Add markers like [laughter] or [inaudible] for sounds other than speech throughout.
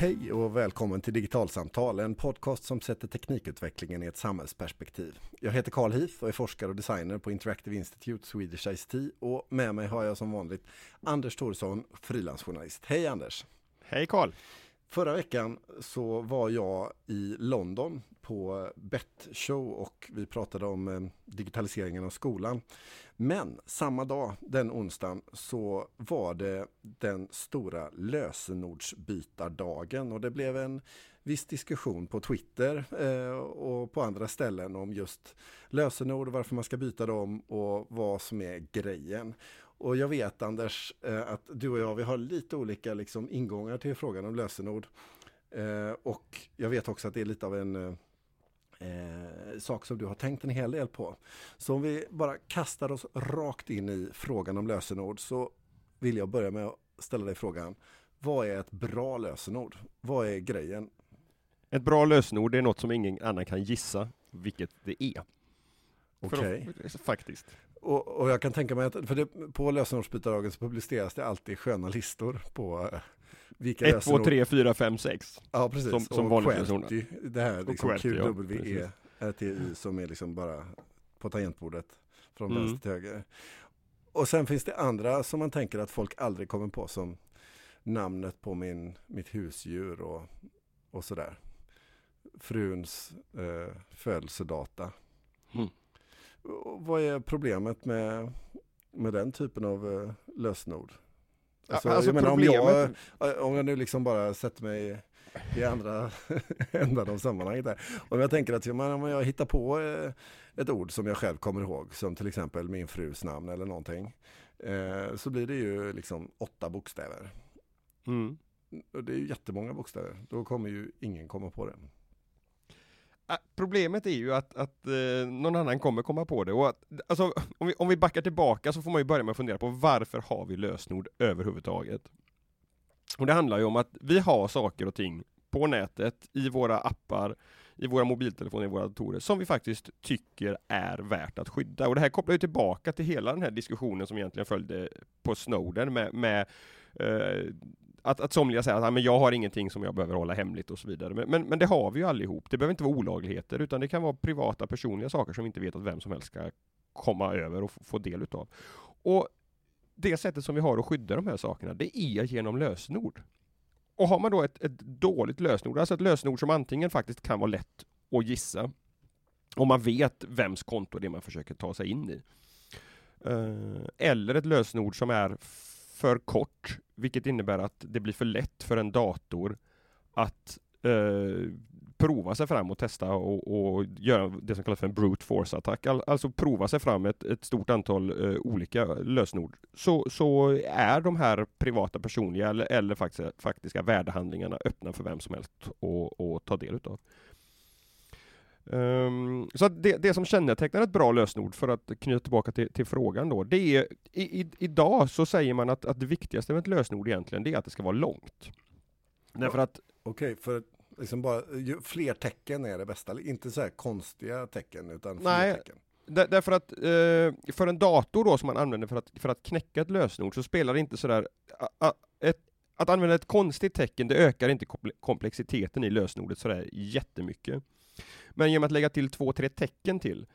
Hej och välkommen till Digitalsamtal, en podcast som sätter teknikutvecklingen i ett samhällsperspektiv. Jag heter Carl Heath och är forskare och designer på Interactive Institute Swedish ICT och med mig har jag som vanligt Anders Thoresson, frilansjournalist. Hej Anders! Hej Carl! Förra veckan så var jag i London på BET Show och vi pratade om eh, digitaliseringen av skolan. Men samma dag, den onsdagen, så var det den stora lösenordsbytardagen och det blev en viss diskussion på Twitter eh, och på andra ställen om just lösenord och varför man ska byta dem och vad som är grejen. Och jag vet Anders eh, att du och jag vi har lite olika liksom, ingångar till frågan om lösenord. Eh, och jag vet också att det är lite av en eh, eh, sak som du har tänkt en hel del på. Så om vi bara kastar oss rakt in i frågan om lösenord så vill jag börja med att ställa dig frågan. Vad är ett bra lösenord? Vad är grejen? Ett bra lösenord är något som ingen annan kan gissa vilket det är. Okej. Okay. Faktiskt. Och, och, jag kan tänka mig att för det, på lösenordsbytardagen så publiceras det alltid sköna listor på eh, vilka 1, 2, 3, 4, 5, 6. Ja, precis. Som, som och QWERTY, det här liksom QWE, ja, RTI som är liksom bara på tangentbordet från mm. vänster till höger. Och sen finns det andra som man tänker att folk aldrig kommer på som namnet på min, mitt husdjur och, och sådär. Fruns eh, födelsedata. Mm. Vad är problemet med, med den typen av eh, lösenord? Alltså, alltså jag menar, om, jag, om jag nu liksom bara sätter mig i andra [laughs] änden av sammanhanget där. Om jag tänker att om jag hittar på eh, ett ord som jag själv kommer ihåg, som till exempel min frus namn eller någonting, eh, så blir det ju liksom åtta bokstäver. Mm. Och det är ju jättemånga bokstäver. Då kommer ju ingen komma på det. Problemet är ju att, att eh, någon annan kommer komma på det. Och att, alltså, om, vi, om vi backar tillbaka så får man ju börja med att fundera på varför har vi lösenord överhuvudtaget? Och det handlar ju om att vi har saker och ting på nätet, i våra appar, i våra mobiltelefoner, i våra datorer, som vi faktiskt tycker är värt att skydda. Och det här kopplar ju tillbaka till hela den här diskussionen som egentligen följde på Snowden med, med eh, att, att somliga säger att men jag har ingenting som jag behöver hålla hemligt och så vidare. Men, men, men, det har vi ju allihop. Det behöver inte vara olagligheter, utan det kan vara privata personliga saker som vi inte vet att vem som helst ska komma över och få del utav. Och det sättet som vi har att skydda de här sakerna, det är genom lösenord. Och har man då ett, ett dåligt lösenord, alltså ett lösenord som antingen faktiskt kan vara lätt att gissa, om man vet vems konto det är man försöker ta sig in i. Eh, eller ett lösenord som är för kort, vilket innebär att det blir för lätt för en dator att eh, prova sig fram och testa och, och, göra det som kallas för en brute force attack. All, alltså prova sig fram ett, ett stort antal eh, olika lösenord. Så, så är de här privata personliga eller, eller faktiska, faktiska värdehandlingarna öppna för vem som helst att ta del utav. Um, så det, det som kännetecknar ett bra lösenord, för att knyta tillbaka till, till frågan då, det är i, i, idag så säger man att, att det viktigaste med ett lösenord egentligen, det är att det ska vara långt. Därför att... Okej, okay, för liksom bara, ju fler tecken är det bästa, inte så här konstiga tecken, utan fler Nej, tecken. Där, därför att eh, för en dator då som man använder för att, för att knäcka ett lösenord så spelar det inte sådär, ett, att använda ett konstigt tecken, det ökar inte komplexiteten i lösenordet sådär jättemycket. Men genom att lägga till två, tre tecken till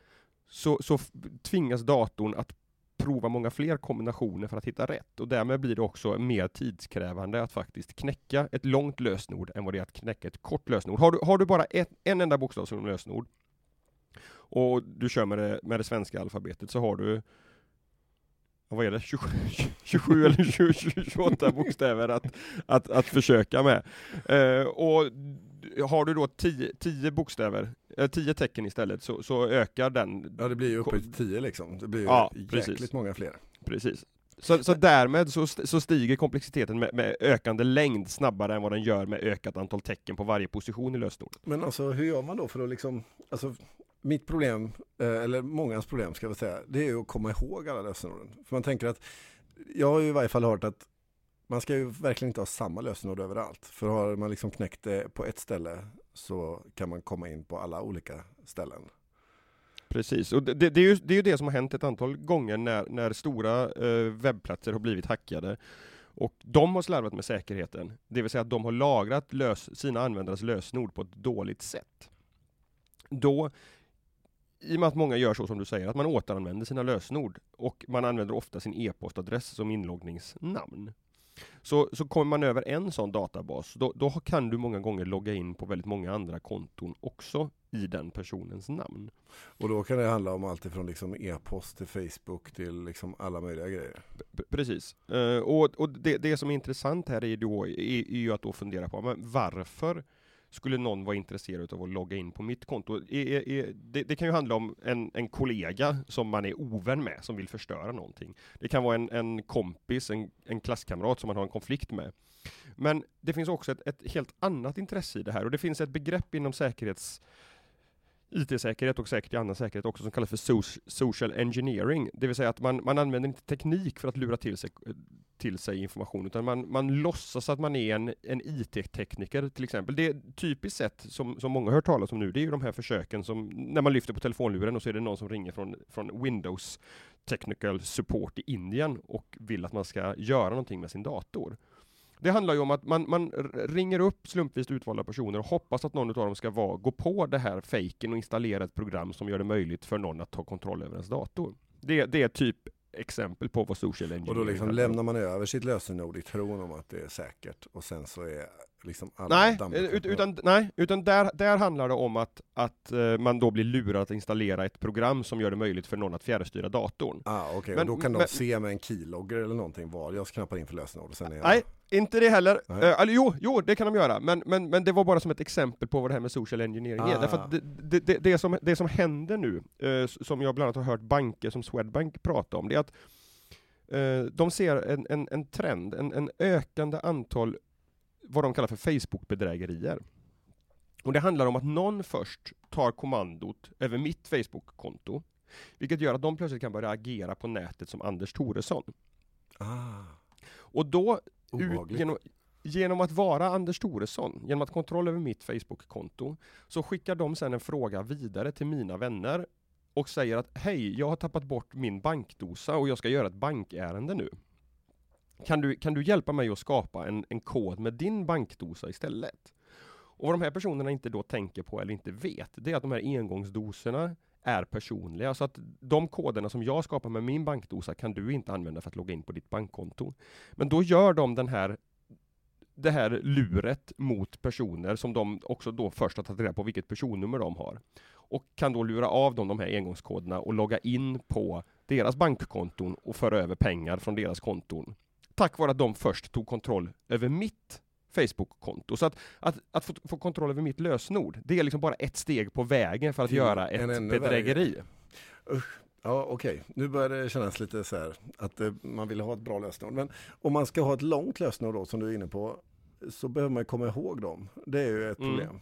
så, så tvingas datorn att prova många fler kombinationer för att hitta rätt och därmed blir det också mer tidskrävande att faktiskt knäcka ett långt lösenord än vad det är att knäcka ett kort lösenord. Har du, har du bara ett, en enda bokstav som lösenord och du kör med det, med det svenska alfabetet så har du vad är det, 27, 27 eller 20, 28 bokstäver att, att, att försöka med. Eh, och har du då 10 bokstäver, 10 eh, tecken istället, så, så, ökar den... Ja, det blir ju uppe till 10 liksom. Det blir ju ja, jäkligt precis. många fler. Precis. Så, så därmed så, så stiger komplexiteten med, med, ökande längd snabbare än vad den gör med ökat antal tecken på varje position i lösenordet. Men alltså hur gör man då för att liksom, alltså mitt problem, eh, eller mångas problem ska jag säga, det är ju att komma ihåg alla lösenorden. För man tänker att, jag har ju i varje fall hört att man ska ju verkligen inte ha samma lösenord överallt. För har man liksom knäckt det på ett ställe så kan man komma in på alla olika ställen. Precis, och det, det, är ju, det är ju det som har hänt ett antal gånger när, när stora eh, webbplatser har blivit hackade. Och de har slarvat med säkerheten, det vill säga att de har lagrat lös, sina användares lösenord på ett dåligt sätt. Då, i och med att många gör så som du säger, att man återanvänder sina lösenord och man använder ofta sin e-postadress som inloggningsnamn. Så, så kommer man över en sån databas, då, då kan du många gånger logga in på väldigt många andra konton också i den personens namn. Och då kan det handla om allt ifrån liksom e-post till Facebook till liksom alla möjliga grejer. P precis. Uh, och, och det, det, som är intressant här är, då, är, är ju att då fundera på men varför skulle någon vara intresserad av att logga in på mitt konto? Är, är, det, det, kan ju handla om en, en kollega som man är ovän med, som vill förstöra någonting. Det kan vara en, en kompis, en, en klasskamrat som man har en konflikt med. Men det finns också ett, ett helt annat intresse i det här och det finns ett begrepp inom säkerhets IT-säkerhet och säkert i annan säkerhet också som kallas för social engineering. Det vill säga att man, man använder inte teknik för att lura till sig, till sig information, utan man, man låtsas att man är en, en IT-tekniker till exempel. Det är typiskt sett, som, som många har hört talas om nu, det är ju de här försöken som, när man lyfter på telefonluren och så är det någon som ringer från, från Windows Technical Support i Indien och vill att man ska göra någonting med sin dator. Det handlar ju om att man, man ringer upp slumpvis utvalda personer och hoppas att någon av dem ska vara, gå på det här fejken och installera ett program som gör det möjligt för någon att ta kontroll över ens dator. Det, det är typ exempel på vad social engineering Och då liksom lämnar man över sitt lösenord i tron om att det är säkert och sen så är liksom nej, ut, utan, nej, utan där, där handlar det om att, att uh, man då blir lurad att installera ett program som gör det möjligt för någon att fjärrstyra datorn. Ah, Okej, okay. då kan men, de se med en keylogger eller någonting vad jag knappar in för lösenord och sen är jag... Nej, inte det heller. Uh, eller jo, jo, det kan de göra, men, men, men det var bara som ett exempel på vad det här med social engineering ah. är. Därför att det, det, det, det, som, det som händer nu, uh, som jag bland annat har hört banker som Swedbank prata om, det är att de ser en, en, en trend, en, en ökande antal vad de kallar för Facebook-bedrägerier. Och det handlar om att någon först tar kommandot över mitt Facebook-konto, vilket gör att de plötsligt kan börja agera på nätet som Anders Thoresson. Ah. Och då, genom, genom, att vara Anders Thoresson, genom att kontroll över mitt Facebook-konto, så skickar de sedan en fråga vidare till mina vänner och säger att hej, jag har tappat bort min bankdosa och jag ska göra ett bankärende nu. Kan du, kan du hjälpa mig att skapa en, en kod med din bankdosa istället? Och vad de här personerna inte då tänker på eller inte vet, det är att de här engångsdoserna är personliga. Så att de koderna som jag skapar med min bankdosa kan du inte använda för att logga in på ditt bankkonto. Men då gör de den här det här luret mot personer som de också då först har tagit reda på vilket personnummer de har. Och kan då lura av dem de här engångskoderna och logga in på deras bankkonton och föra över pengar från deras konton tack vare att de först tog kontroll över mitt Facebook-konto. Så att, att, att få, få, kontroll över mitt lösenord, det är liksom bara ett steg på vägen för att Till göra ett bedrägeri. Usch. Ja, okej. Okay. Nu börjar det kännas lite så här att eh, man vill ha ett bra lösenord. Men om man ska ha ett långt lösenord då, som du är inne på, så behöver man komma ihåg dem. Det är ju ett mm. problem.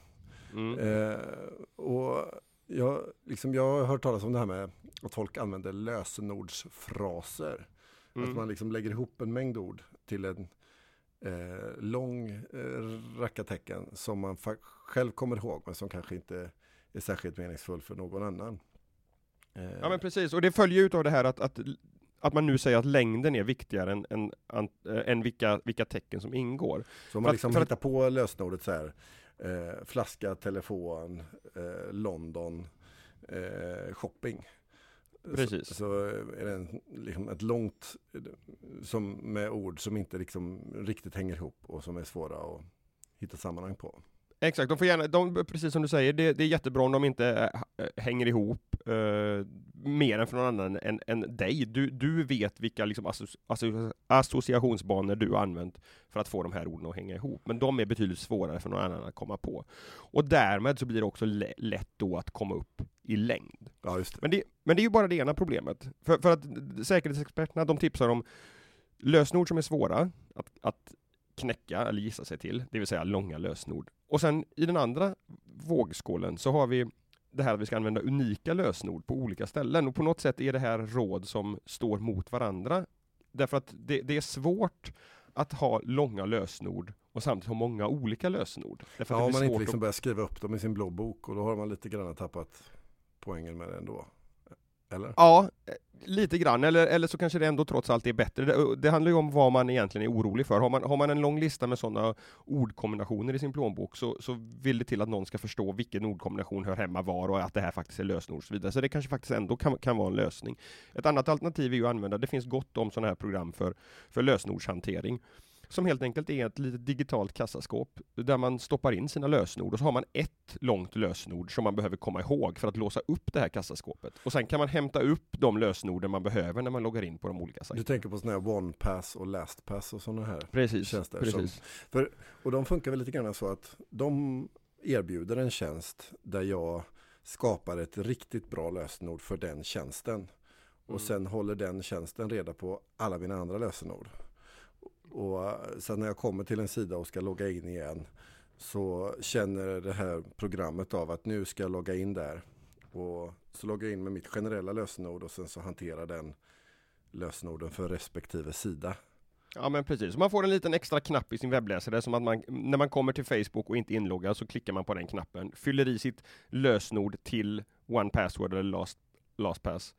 Mm. Eh, och jag, liksom, jag har hört talas om det här med att folk använder lösenordsfraser. Mm. Att man liksom lägger ihop en mängd ord till en eh, lång eh, rackartecken som man själv kommer ihåg men som kanske inte är särskilt meningsfull för någon annan. Eh. Ja men precis, och det följer ut av det här att, att, att man nu säger att längden är viktigare än, än, än, än vilka, vilka tecken som ingår. Så om man liksom hittar på lösenordet så här, eh, flaska, telefon, eh, London, eh, shopping. Precis. Så, så är det en, liksom ett långt, som med ord som inte liksom riktigt hänger ihop och som är svåra att hitta sammanhang på. Exakt, de får gärna, de, precis som du säger, det, det är jättebra om de inte äh, hänger ihop äh, mer än för någon annan än, än dig. Du, du vet vilka liksom, asso, asso, associationsbanor du har använt för att få de här orden att hänga ihop. Men de är betydligt svårare för någon annan att komma på. Och därmed så blir det också lätt då att komma upp i längd. Ja, det. Men, det, men det är ju bara det ena problemet. För, för att säkerhetsexperterna de tipsar om lösenord som är svåra att, att knäcka eller gissa sig till, det vill säga långa lösenord. Och sen i den andra vågskålen så har vi det här att vi ska använda unika lösenord på olika ställen. Och på något sätt är det här råd som står mot varandra. Därför att det, det är svårt att ha långa lösenord och samtidigt ha många olika lösenord. Därför ja, om man inte liksom börjar skriva upp dem i sin blå bok och då har man lite grann tappat poängen med det ändå. Eller? Ja, eh, lite grann, eller, eller så kanske det ändå trots allt är bättre. Det, det handlar ju om vad man egentligen är orolig för. Har man, har man en lång lista med sådana ordkombinationer i sin plånbok så, så vill det till att någon ska förstå vilken ordkombination hör hemma var och att det här faktiskt är lösenord och så vidare. Så det kanske faktiskt ändå kan, kan vara en lösning. Ett annat alternativ är ju att använda, det finns gott om sådana här program för, för lösenordshantering som helt enkelt är ett litet digitalt kassaskåp där man stoppar in sina lösenord och så har man ett långt lösenord som man behöver komma ihåg för att låsa upp det här kassaskåpet. Och sen kan man hämta upp de lösenorden man behöver när man loggar in på de olika sajterna. Du tänker på sådana här OnePass och LastPass och sådana här precis, tjänster? Precis. Som, för, och de funkar väl lite grann så att de erbjuder en tjänst där jag skapar ett riktigt bra lösenord för den tjänsten. Och mm. sen håller den tjänsten reda på alla mina andra lösenord. Och sen när jag kommer till en sida och ska logga in igen så känner det här programmet av att nu ska jag logga in där. Och så loggar jag in med mitt generella lösenord och sen så hanterar den lösenorden för respektive sida. Ja men precis, man får en liten extra knapp i sin webbläsare som att man, när man kommer till Facebook och inte är inloggad så klickar man på den knappen, fyller i sitt lösenord till OnePassword eller Last, LastPass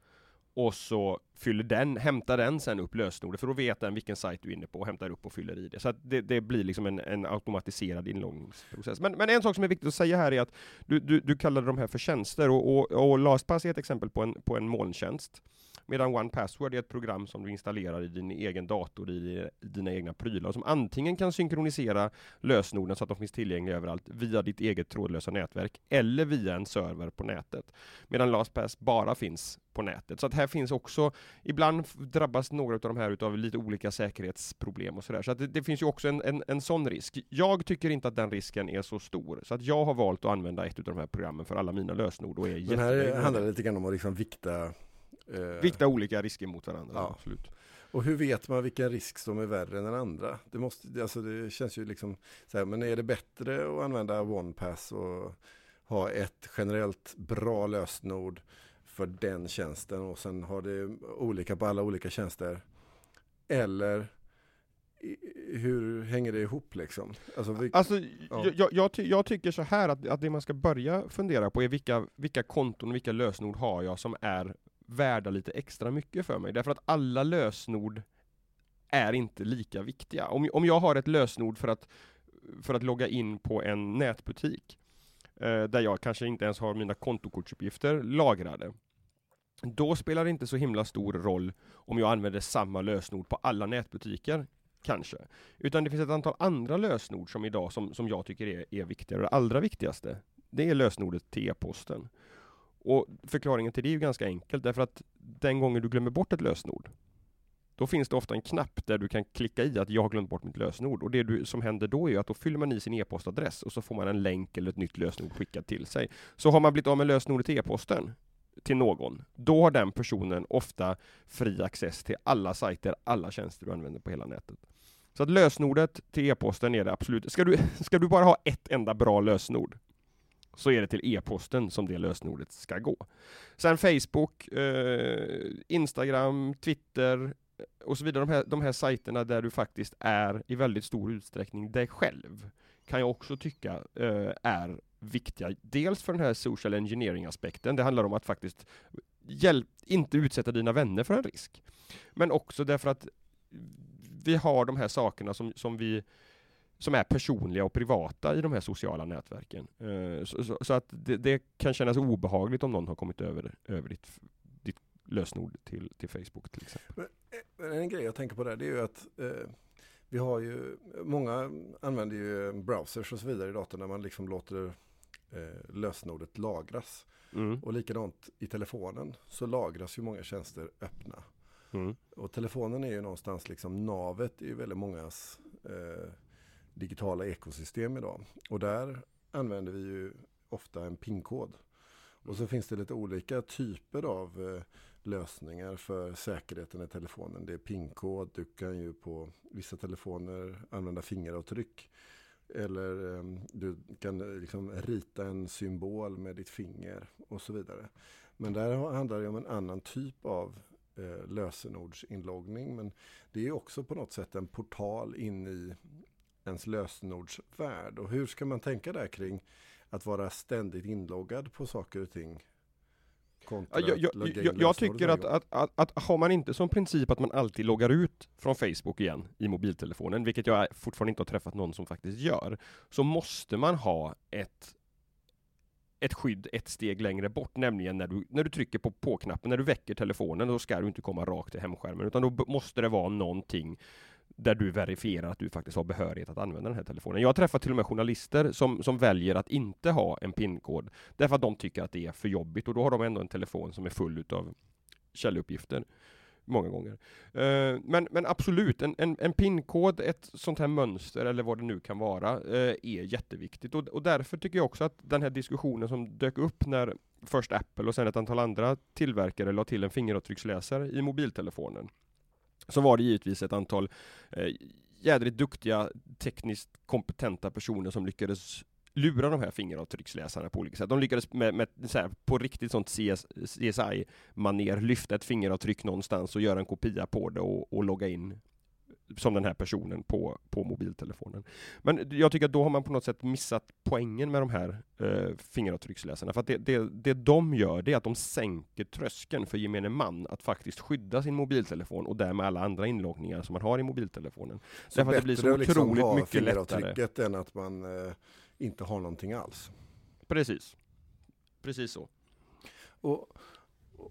och så fyller den, hämtar den sen upp lösenordet för då vet den vilken sajt du är inne på och hämtar upp och fyller i det. Så att det, det blir liksom en, en automatiserad inloggningsprocess. Men, men, en sak som är viktigt att säga här är att du, du, du kallade de här för tjänster och, och, och LastPass är ett exempel på en, på en molntjänst. Medan OnePassword är ett program som du installerar i din egen dator, i, dina egna prylar, som antingen kan synkronisera lösenorden så att de finns tillgängliga överallt via ditt eget trådlösa nätverk, eller via en server på nätet. Medan LastPass bara finns på nätet. Så att här finns också, ibland drabbas några av de här utav lite olika säkerhetsproblem och sådär. Så att det, det, finns ju också en, en, en sån risk. Jag tycker inte att den risken är så stor, så att jag har valt att använda ett av de här programmen för alla mina lösenord och är Men här handlar det lite grann om att liksom vikta Eh, Vikta olika risker mot varandra, ja. absolut. Och hur vet man vilken risk som är värre än den andra? Det, måste, alltså det känns ju liksom så här, men är det bättre att använda OnePass och ha ett generellt bra lösenord för den tjänsten och sen har det olika på alla olika tjänster? Eller hur hänger det ihop liksom? Alltså, vi, alltså ja. jag, jag, ty jag, tycker så här att, att det man ska börja fundera på är vilka, vilka konton och vilka lösenord har jag som är värda lite extra mycket för mig. Därför att alla lösenord är inte lika viktiga. Om, om jag har ett lösenord för att, för att logga in på en nätbutik, Eh, där jag kanske inte ens har mina kontokortsuppgifter lagrade, då spelar det inte så himla stor roll om jag använder samma lösenord på alla nätbutiker, kanske. Utan det finns ett antal andra lösenord som idag som, som jag tycker är, är viktigare. Det allra viktigaste, det är lösenordet till e-posten. Och förklaringen till det är ju ganska enkelt, därför att den gången du glömmer bort ett lösenord, då finns det ofta en knapp där du kan klicka i att jag har glömt bort mitt lösenord. Och det du, som händer då är att då fyller man i sin e-postadress och så får man en länk eller ett nytt lösenord skickat till sig. Så har man blivit av med lösenordet till e-posten till någon, då har den personen ofta fri access till alla sajter, alla tjänster du använder på hela nätet. Så att lösenordet till e-posten är det absolut. Ska du, [laughs] ska du bara ha ett enda bra lösenord, så är det till e-posten som det lösenordet ska gå. Sen Facebook, eh, Instagram, Twitter och så vidare, de här, de här sajterna där du faktiskt är i väldigt stor utsträckning dig själv, kan jag också tycka eh, är viktiga. Dels för den här social engineering aspekten, det handlar om att faktiskt hjälp, inte utsätta dina vänner för en risk. Men också därför att vi har de här sakerna som, som vi som är personliga och privata i de här sociala nätverken. Eh, så, så, så, att det, det, kan kännas obehagligt om någon har kommit över, över ditt lösenord till, till Facebook till exempel. Men, en grej jag tänker på där, det är ju att eh, vi har ju, många använder ju browsers och så vidare i datorn när man liksom låter eh, lösenordet lagras. Mm. Och likadant i telefonen så lagras ju många tjänster öppna. Mm. Och telefonen är ju någonstans liksom navet i väldigt mångas eh, digitala ekosystem idag. Och där använder vi ju ofta en PIN-kod. Och så finns det lite olika typer av eh, lösningar för säkerheten i telefonen. Det är pinkod, du kan ju på vissa telefoner använda fingeravtryck. Eller eh, du kan eh, liksom rita en symbol med ditt finger och så vidare. Men där handlar det om en annan typ av eh, lösenordsinloggning. Men det är också på något sätt en portal in i ens lösenordsvärld. Och hur ska man tänka där kring att vara ständigt inloggad på saker och ting jag, jag, jag, jag tycker att, att, att, att, har man inte som princip att man alltid loggar ut från Facebook igen i mobiltelefonen, vilket jag fortfarande inte har träffat någon som faktiskt gör, så måste man ha ett ett skydd ett steg längre bort, nämligen när du, när du trycker på på-knappen, när du väcker telefonen, då ska du inte komma rakt till hemskärmen, utan då måste det vara någonting där du verifierar att du faktiskt har behörighet att använda den här telefonen. Jag har träffat till och med journalister som, som väljer att inte ha en PIN-kod, därför att de tycker att det är för jobbigt och då har de ändå en telefon som är full utav källuppgifter många gånger. Uh, men, men absolut, en, en, en pinkod, ett sånt här mönster eller vad det nu kan vara, uh, är jätteviktigt. Och, och därför tycker jag också att den här diskussionen som dök upp när först Apple och sen ett antal andra tillverkare la till en fingeravtrycksläsare i mobiltelefonen så var det givetvis ett antal eh, jädrigt duktiga, tekniskt kompetenta personer som lyckades lura de här fingeravtrycksläsarna på olika sätt. De lyckades med, med här, på riktigt sånt CSI-maner lyfta ett fingeravtryck någonstans och göra en kopia på det och, och logga in som den här personen på, på mobiltelefonen. Men jag tycker att då har man på något sätt missat poängen med de här eh, fingeravtrycksläsarna. För att det, det, det de gör, det är att de sänker tröskeln för gemene man att faktiskt skydda sin mobiltelefon och därmed alla andra inloggningar som man har i mobiltelefonen. Så Därför att det blir så liksom otroligt mycket lättare. än att man eh, inte har någonting alls. Precis. Precis så. Och,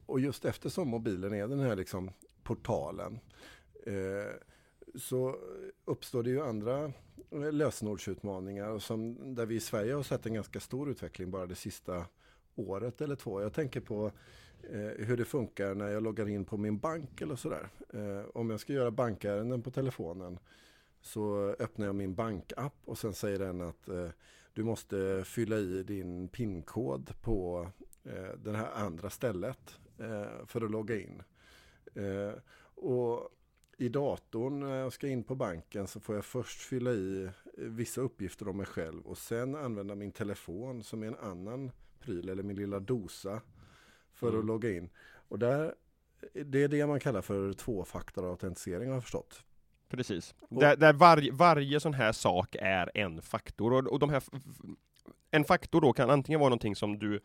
och just eftersom mobilen är den här liksom portalen eh, så uppstår det ju andra eh, lösenordsutmaningar som, där vi i Sverige har sett en ganska stor utveckling bara det sista året eller två. Jag tänker på eh, hur det funkar när jag loggar in på min bank eller sådär. Eh, om jag ska göra bankärenden på telefonen så öppnar jag min bankapp och sen säger den att eh, du måste fylla i din pinkod på eh, det här andra stället eh, för att logga in. Eh, och i datorn när jag ska in på banken så får jag först fylla i vissa uppgifter om mig själv och sen använda min telefon som är en annan pryl eller min lilla dosa för mm. att logga in. Och där, det är det man kallar för tvåfaktorautentisering har jag förstått. Precis. Och, där, där varje, varje sån här sak är en faktor och, och de här en faktor då kan antingen vara någonting som du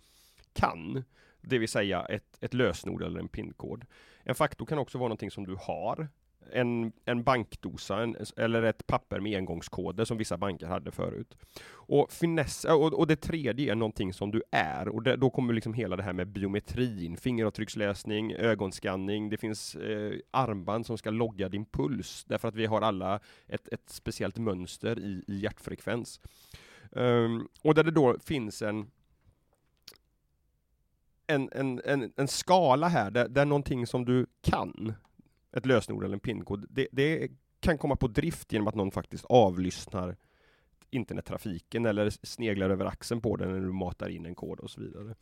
kan, det vill säga ett, ett lösenord eller en pinkod. En faktor kan också vara någonting som du har, en, en bankdosa en, eller ett papper med engångskoder som vissa banker hade förut. Och, finess, och, och det tredje är någonting som du är och det, då kommer liksom hela det här med biometrin, fingeravtrycksläsning, ögonskanning, det finns eh, armband som ska logga din puls därför att vi har alla ett, ett speciellt mönster i, i hjärtfrekvens. Um, och där det då finns en en, en, en, en skala här där, där någonting som du kan ett lösenord eller en pinkod, det, det kan komma på drift genom att någon faktiskt avlyssnar internettrafiken eller sneglar över axeln på den när du matar in en kod och så vidare.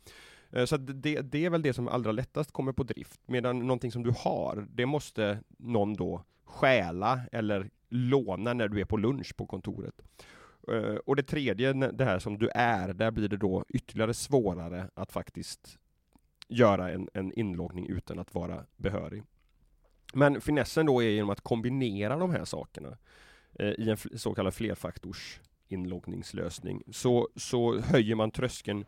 Eh, så det, det, är väl det som allra lättast kommer på drift, medan någonting som du har, det måste någon då stjäla eller låna när du är på lunch på kontoret. Eh, och det tredje, det här som du är, där blir det då ytterligare svårare att faktiskt göra en, en inloggning utan att vara behörig. Men finessen då är genom att kombinera de här sakerna eh, i en så kallad flerfaktors inloggningslösning så, så höjer man tröskeln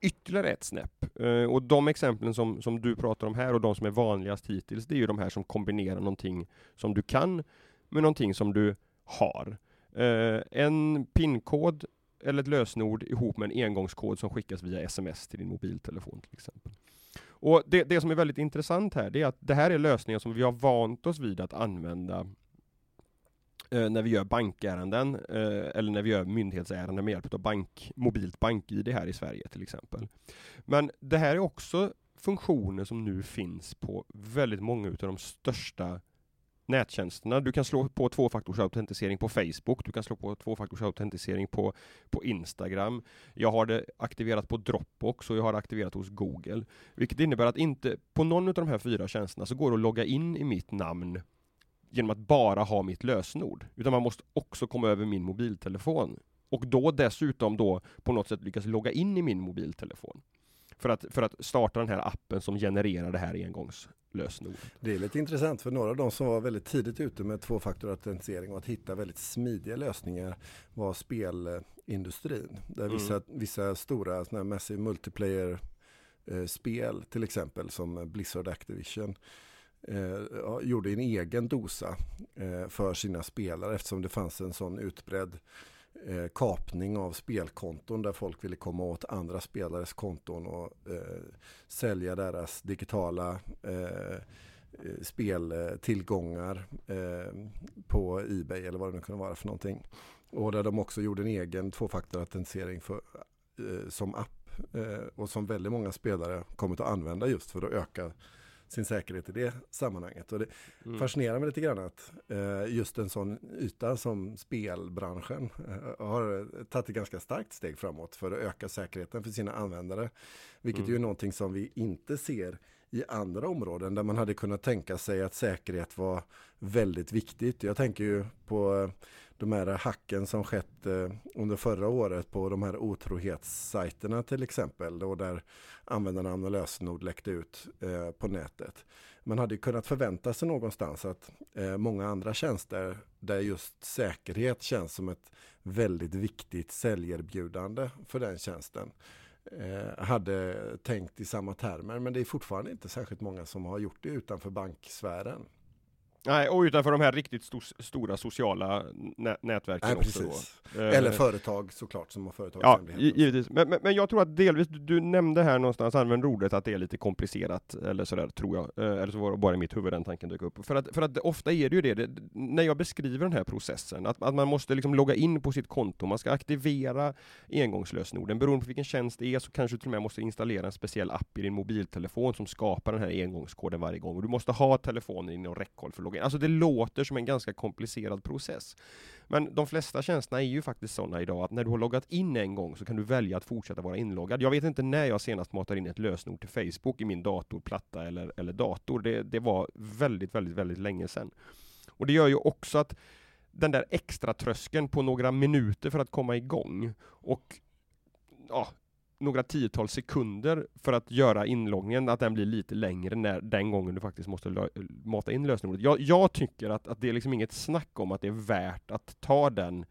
ytterligare ett snäpp. Eh, och de exemplen som, som du pratar om här och de som är vanligast hittills, det är ju de här som kombinerar någonting som du kan med någonting som du har. Eh, en pinkod eller ett lösenord ihop med en engångskod som skickas via sms till din mobiltelefon till exempel. Och det, det som är väldigt intressant här, det är att det här är lösningar som vi har vant oss vid att använda eh, när vi gör bankärenden eh, eller när vi gör myndighetsärenden med hjälp av bank, mobilt bank-id här i Sverige till exempel. Men det här är också funktioner som nu finns på väldigt många av de största nättjänsterna. Du kan slå på tvåfaktorsautentisering på Facebook, du kan slå på tvåfaktorsautentisering på, på Instagram. Jag har det aktiverat på Dropbox och jag har det aktiverat hos Google. Vilket innebär att inte på någon av de här fyra tjänsterna så går det att logga in i mitt namn genom att bara ha mitt lösenord. Utan man måste också komma över min mobiltelefon. Och då dessutom då på något sätt lyckas logga in i min mobiltelefon. För att, för att starta den här appen som genererar det här engångs lösenord. Det är lite intressant för några av de som var väldigt tidigt ute med tvåfaktorautentisering och att hitta väldigt smidiga lösningar var spelindustrin. Där mm. vissa, vissa stora såna här massive multiplayer eh, spel till exempel som Blizzard Activision eh, gjorde en egen dosa eh, för sina spelare eftersom det fanns en sån utbredd eh, kapning av spelkonton där folk ville komma åt andra spelares konton och eh, sälja deras digitala eh, speltillgångar eh, på Ebay eller vad det nu kunde vara för någonting. Och där de också gjorde en egen tvåfaktorautentisering eh, som app eh, och som väldigt många spelare kommit att använda just för att öka sin säkerhet i det sammanhanget. Och det mm. fascinerar mig lite grann att eh, just en sån yta som spelbranschen eh, har tagit ett ganska starkt steg framåt för att öka säkerheten för sina användare. Vilket mm. ju är någonting som vi inte ser i andra områden där man hade kunnat tänka sig att säkerhet var väldigt viktigt. Jag tänker ju på eh, de här hacken som skett eh, under förra året på de här otrohetssajterna till exempel. Då där användarnamn och lösenord läckte ut eh, på nätet. Man hade kunnat förvänta sig någonstans att många andra tjänster där just säkerhet känns som ett väldigt viktigt säljerbjudande för den tjänsten Eh, hade tänkt i samma termer. Men det är fortfarande inte särskilt många som har gjort det utanför banksfären. Nej, och utanför de här riktigt sto stora sociala nä nätverken Nej, också. Då. Eller eh, företag såklart som har Ja, givetvis. Men, men, men, jag tror att delvis, du, du nämnde här någonstans, använde ordet att det är lite komplicerat, eller sådär tror jag. Eh, eller så var det bara i mitt huvud den tanken dök upp. För att, för att ofta är det ju det, det när jag beskriver den här processen, att, att man måste liksom logga in på sitt konto, man ska aktivera engångslösenorden. Beroende på vilken tjänst det är så kanske du till och med måste installera en speciell app i din mobiltelefon som skapar den här engångskoden varje gång. Och du måste ha telefonen inom räckhåll för att logga frågor. Alltså det låter som en ganska komplicerad process. Men de flesta tjänsterna är ju faktiskt sådana idag att när du har loggat in en gång så kan du välja att fortsätta vara inloggad. Jag vet inte när jag senast matade in ett lösenord till Facebook i min dator, platta eller, eller dator. Det, det var väldigt, väldigt, väldigt länge sedan. Och det gör ju också att den där extra tröskeln på några minuter för att komma igång och ja, några tiotal sekunder för att göra inloggningen, att den blir lite längre när, den gången du faktiskt måste mata in lösenordet. Jag, jag tycker att, att det är liksom inget snack om att det är värt att ta den,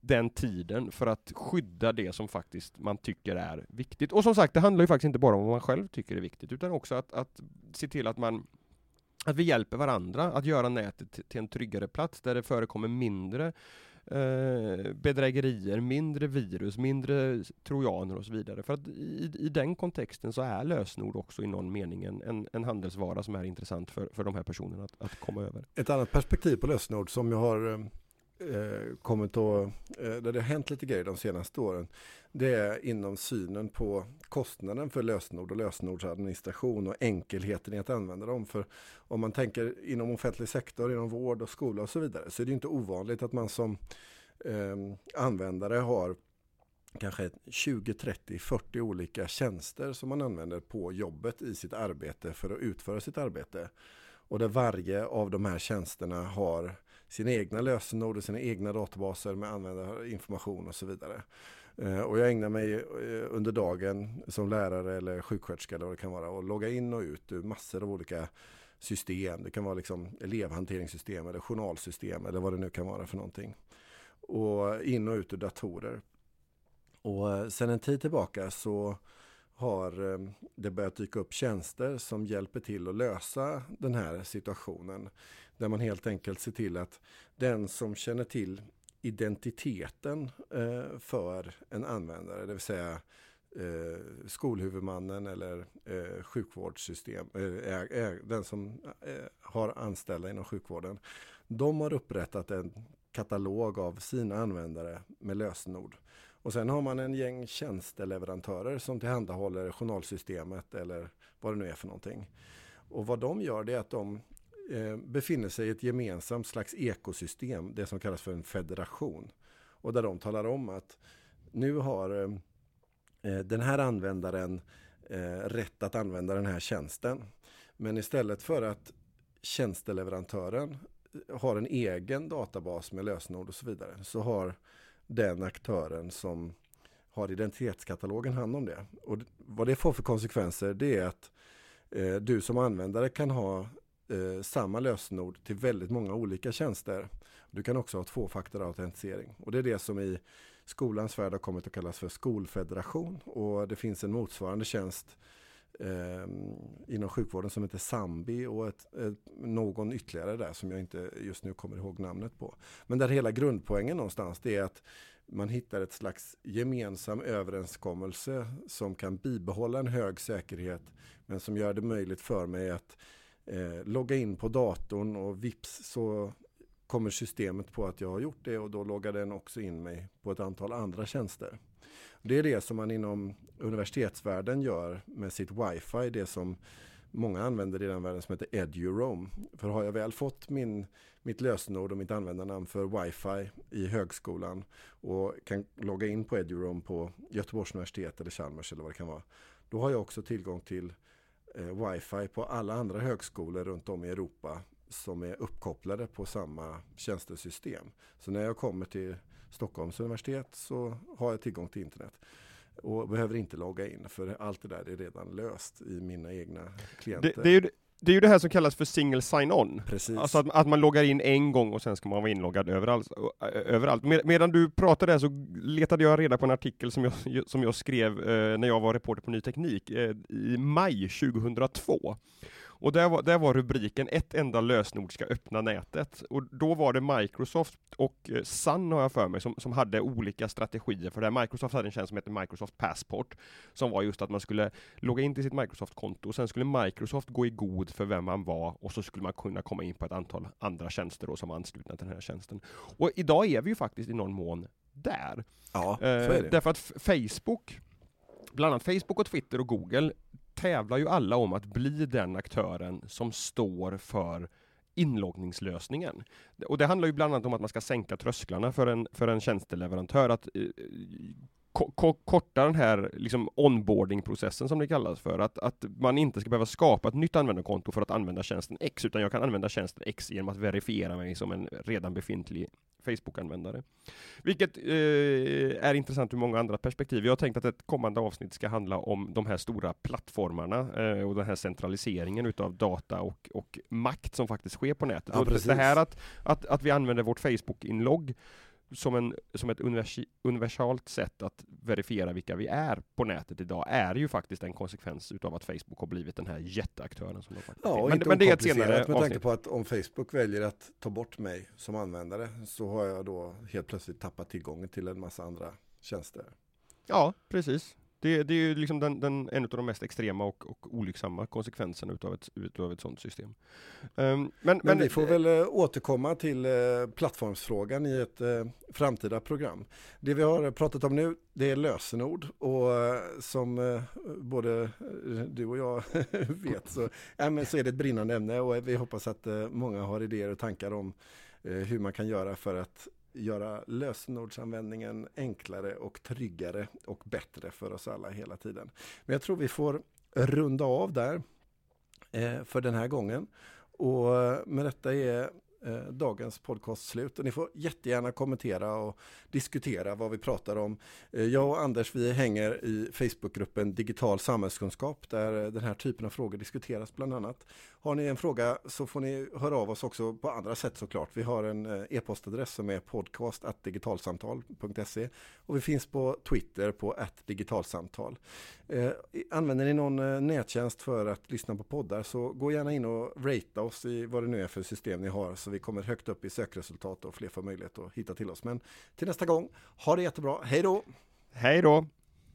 den tiden för att skydda det som faktiskt man tycker är viktigt. Och som sagt, det handlar ju faktiskt inte bara om vad man själv tycker är viktigt, utan också att, att se till att man att vi hjälper varandra att göra nätet till en tryggare plats där det förekommer mindre eh, bedrägerier, mindre virus, mindre trojaner och så vidare. För att i, i den kontexten så är lösenord också i någon mening en, en, en handelsvara som är intressant för, för de här personerna att, att komma över. Ett annat perspektiv på lösenord som jag har eh, eh, kommit att, eh, där det har hänt lite grejer de senaste åren, det är inom synen på kostnaden för lösenord och lösenordsadministration och enkelheten i att använda dem. För om man tänker inom offentlig sektor, inom vård och skola och så vidare, så är det inte ovanligt att man som eh, användare har kanske 20, 30, 40 olika tjänster som man använder på jobbet i sitt arbete för att utföra sitt arbete. Och där varje av de här tjänsterna har sina egna lösenord och sina egna databaser med användarinformation och så vidare. Eh, och jag ägnar mig eh, under dagen som lärare eller sjuksköterska eller vad det kan vara och logga in och ut ur massor av olika system. Det kan vara liksom elevhanteringssystem eller journalsystem eller vad det nu kan vara för någonting. Och in och ut ur datorer. Och eh, sen en tid tillbaka så har det börjat dyka upp tjänster som hjälper till att lösa den här situationen. Där man helt enkelt ser till att den som känner till identiteten eh, för en användare, det vill säga eh, skolhuvudmannen eller eh, sjukvårdssystem, eh, den som eh, har anställda inom sjukvården. De har upprättat en katalog av sina användare med lösenord. Och sen har man en gäng tjänsteleverantörer som tillhandahåller journalsystemet eller vad det nu är för någonting. Och vad de gör det är att de Eh, befinner sig i ett gemensamt slags ekosystem, det som kallas för en federation. Och där de talar om att nu har eh, eh, den här användaren rätt att använda den här tjänsten. Men istället för att tjänsteleverantören har en egen databas med lösenord och så vidare så har den aktören som har identitetskatalogen hand om det. Och vad det får för konsekvenser det är att eh, du som användare kan ha eh, samma lösenord till väldigt många olika tjänster. Du kan också ha tvåfaktorautentisering och det är det som i skolans värld har kommit att kallas för skolfederation och det finns en motsvarande tjänst eh, inom sjukvården som heter Sambi och ett, ett, någon ytterligare där som jag inte just nu kommer ihåg namnet på. Men där hela grundpoängen någonstans det är att man hittar ett slags gemensam överenskommelse som kan bibehålla en hög säkerhet men som gör det möjligt för mig att eh, logga in på datorn och vips så kommer systemet på att jag har gjort det och då loggar den också in mig på ett antal andra tjänster. Det är det som man inom universitetsvärlden gör med sitt wifi, det som många använder i den världen som heter EduRoam. För har jag väl fått min, mitt lösenord och mitt användarnamn för wifi i högskolan och kan logga in på EduRoam på Göteborgs universitet eller Chalmers eller vad det kan vara. Då har jag också tillgång till eh, wifi på alla andra högskolor runt om i Europa som är uppkopplade på samma tjänstesystem. Så när jag kommer till Stockholms universitet så har jag tillgång till internet. Och behöver inte logga in för allt det där är redan löst i mina egna klienter. Det, det är ju, det är ju det här som kallas för single sign-on. Precis. Alltså att, att, man loggar in en gång och sen ska man vara inloggad överallt. överallt. Med, medan du pratade där så letade jag reda på en artikel som jag, som jag skrev eh, när jag var reporter på Ny Teknik eh, i maj 2002. Och där var, där var rubriken ett enda lösenord ska öppna nätet. Och då var det Microsoft och eh, Sun har jag för mig som, som hade olika strategier för det. Microsoft hade en tjänst som hette Microsoft Passport som var just att man skulle logga in till sitt Microsoft-konto och sen skulle Microsoft gå i god för vem man var och så skulle man kunna komma in på ett antal andra tjänster då som var anslutna till den här tjänsten. Och idag är vi ju faktiskt i någon mån där. Ja, det. Därför att Facebook bland annat Facebook och Twitter och Google tävlar ju alla om att bli den aktören som står för inloggningslösningen. Och det handlar ju bland annat om att man ska sänka trösklarna för en, för en tjänsteleverantör, att eh, korta den här liksom onboarding-processen som det kallas för, att, att man inte ska behöva skapa ett nytt användarkonto för att använda tjänsten X, utan jag kan använda tjänsten X genom att verifiera mig som en redan befintlig Facebook-användare. Vilket eh, är intressant ur många andra perspektiv. Jag har tänkt att ett kommande avsnitt ska handla om de här stora plattformarna eh, och den här centraliseringen utav data och, och makt som faktiskt sker på nätet. Ja, det här att, att, att vi använder vårt Facebook-inlogg som, en, som ett universi, universalt sätt att verifiera vilka vi är på nätet idag är ju faktiskt en konsekvens utav att Facebook har blivit den här jätteaktören som de faktiskt ja, är. Men, men det är ett senare med tanke på att om Facebook väljer att ta bort mig som användare så har jag då helt plötsligt tappat tillgången till en massa andra tjänster. Ja, precis. Det, det är ju liksom den, den, en av de mest extrema och, och olycksamma konsekvenserna utav ett, utav ett sådant system. Um, men, men, vi får väl äh, återkomma till äh, plattformsfrågan i ett äh, framtida program. Det vi har pratat om nu, det är lösenord och som både du och jag [laughs] vet så, ja, men så är det ett brinnande ämne och vi hoppas att många har idéer och tankar om hur man kan göra för att göra lösenordsanvändningen enklare och tryggare och bättre för oss alla hela tiden. Men jag tror vi får runda av där eh, för den här gången. Och eh, med detta är eh, dagens podcast slut. Och ni får jättegärna kommentera och diskutera vad vi pratar om. Eh, jag och Anders vi hänger i Facebookgruppen Digital samhällskunskap där eh, den här typen av frågor diskuteras bland annat. Har ni en fråga så får ni höra av oss också på andra sätt såklart. Vi har en eh, e-postadress som är podcast.digitalsamtal.se och vi finns på Twitter på digitalsamtal. Eh, använder ni någon eh, nättjänst för att lyssna på poddar så gå gärna in och rate oss i vad det nu är för system ni har så vi kommer högt upp i sökresultat och fler får möjlighet att hitta till oss. Men till nästa gång, ha det jättebra, hej då! Hej då!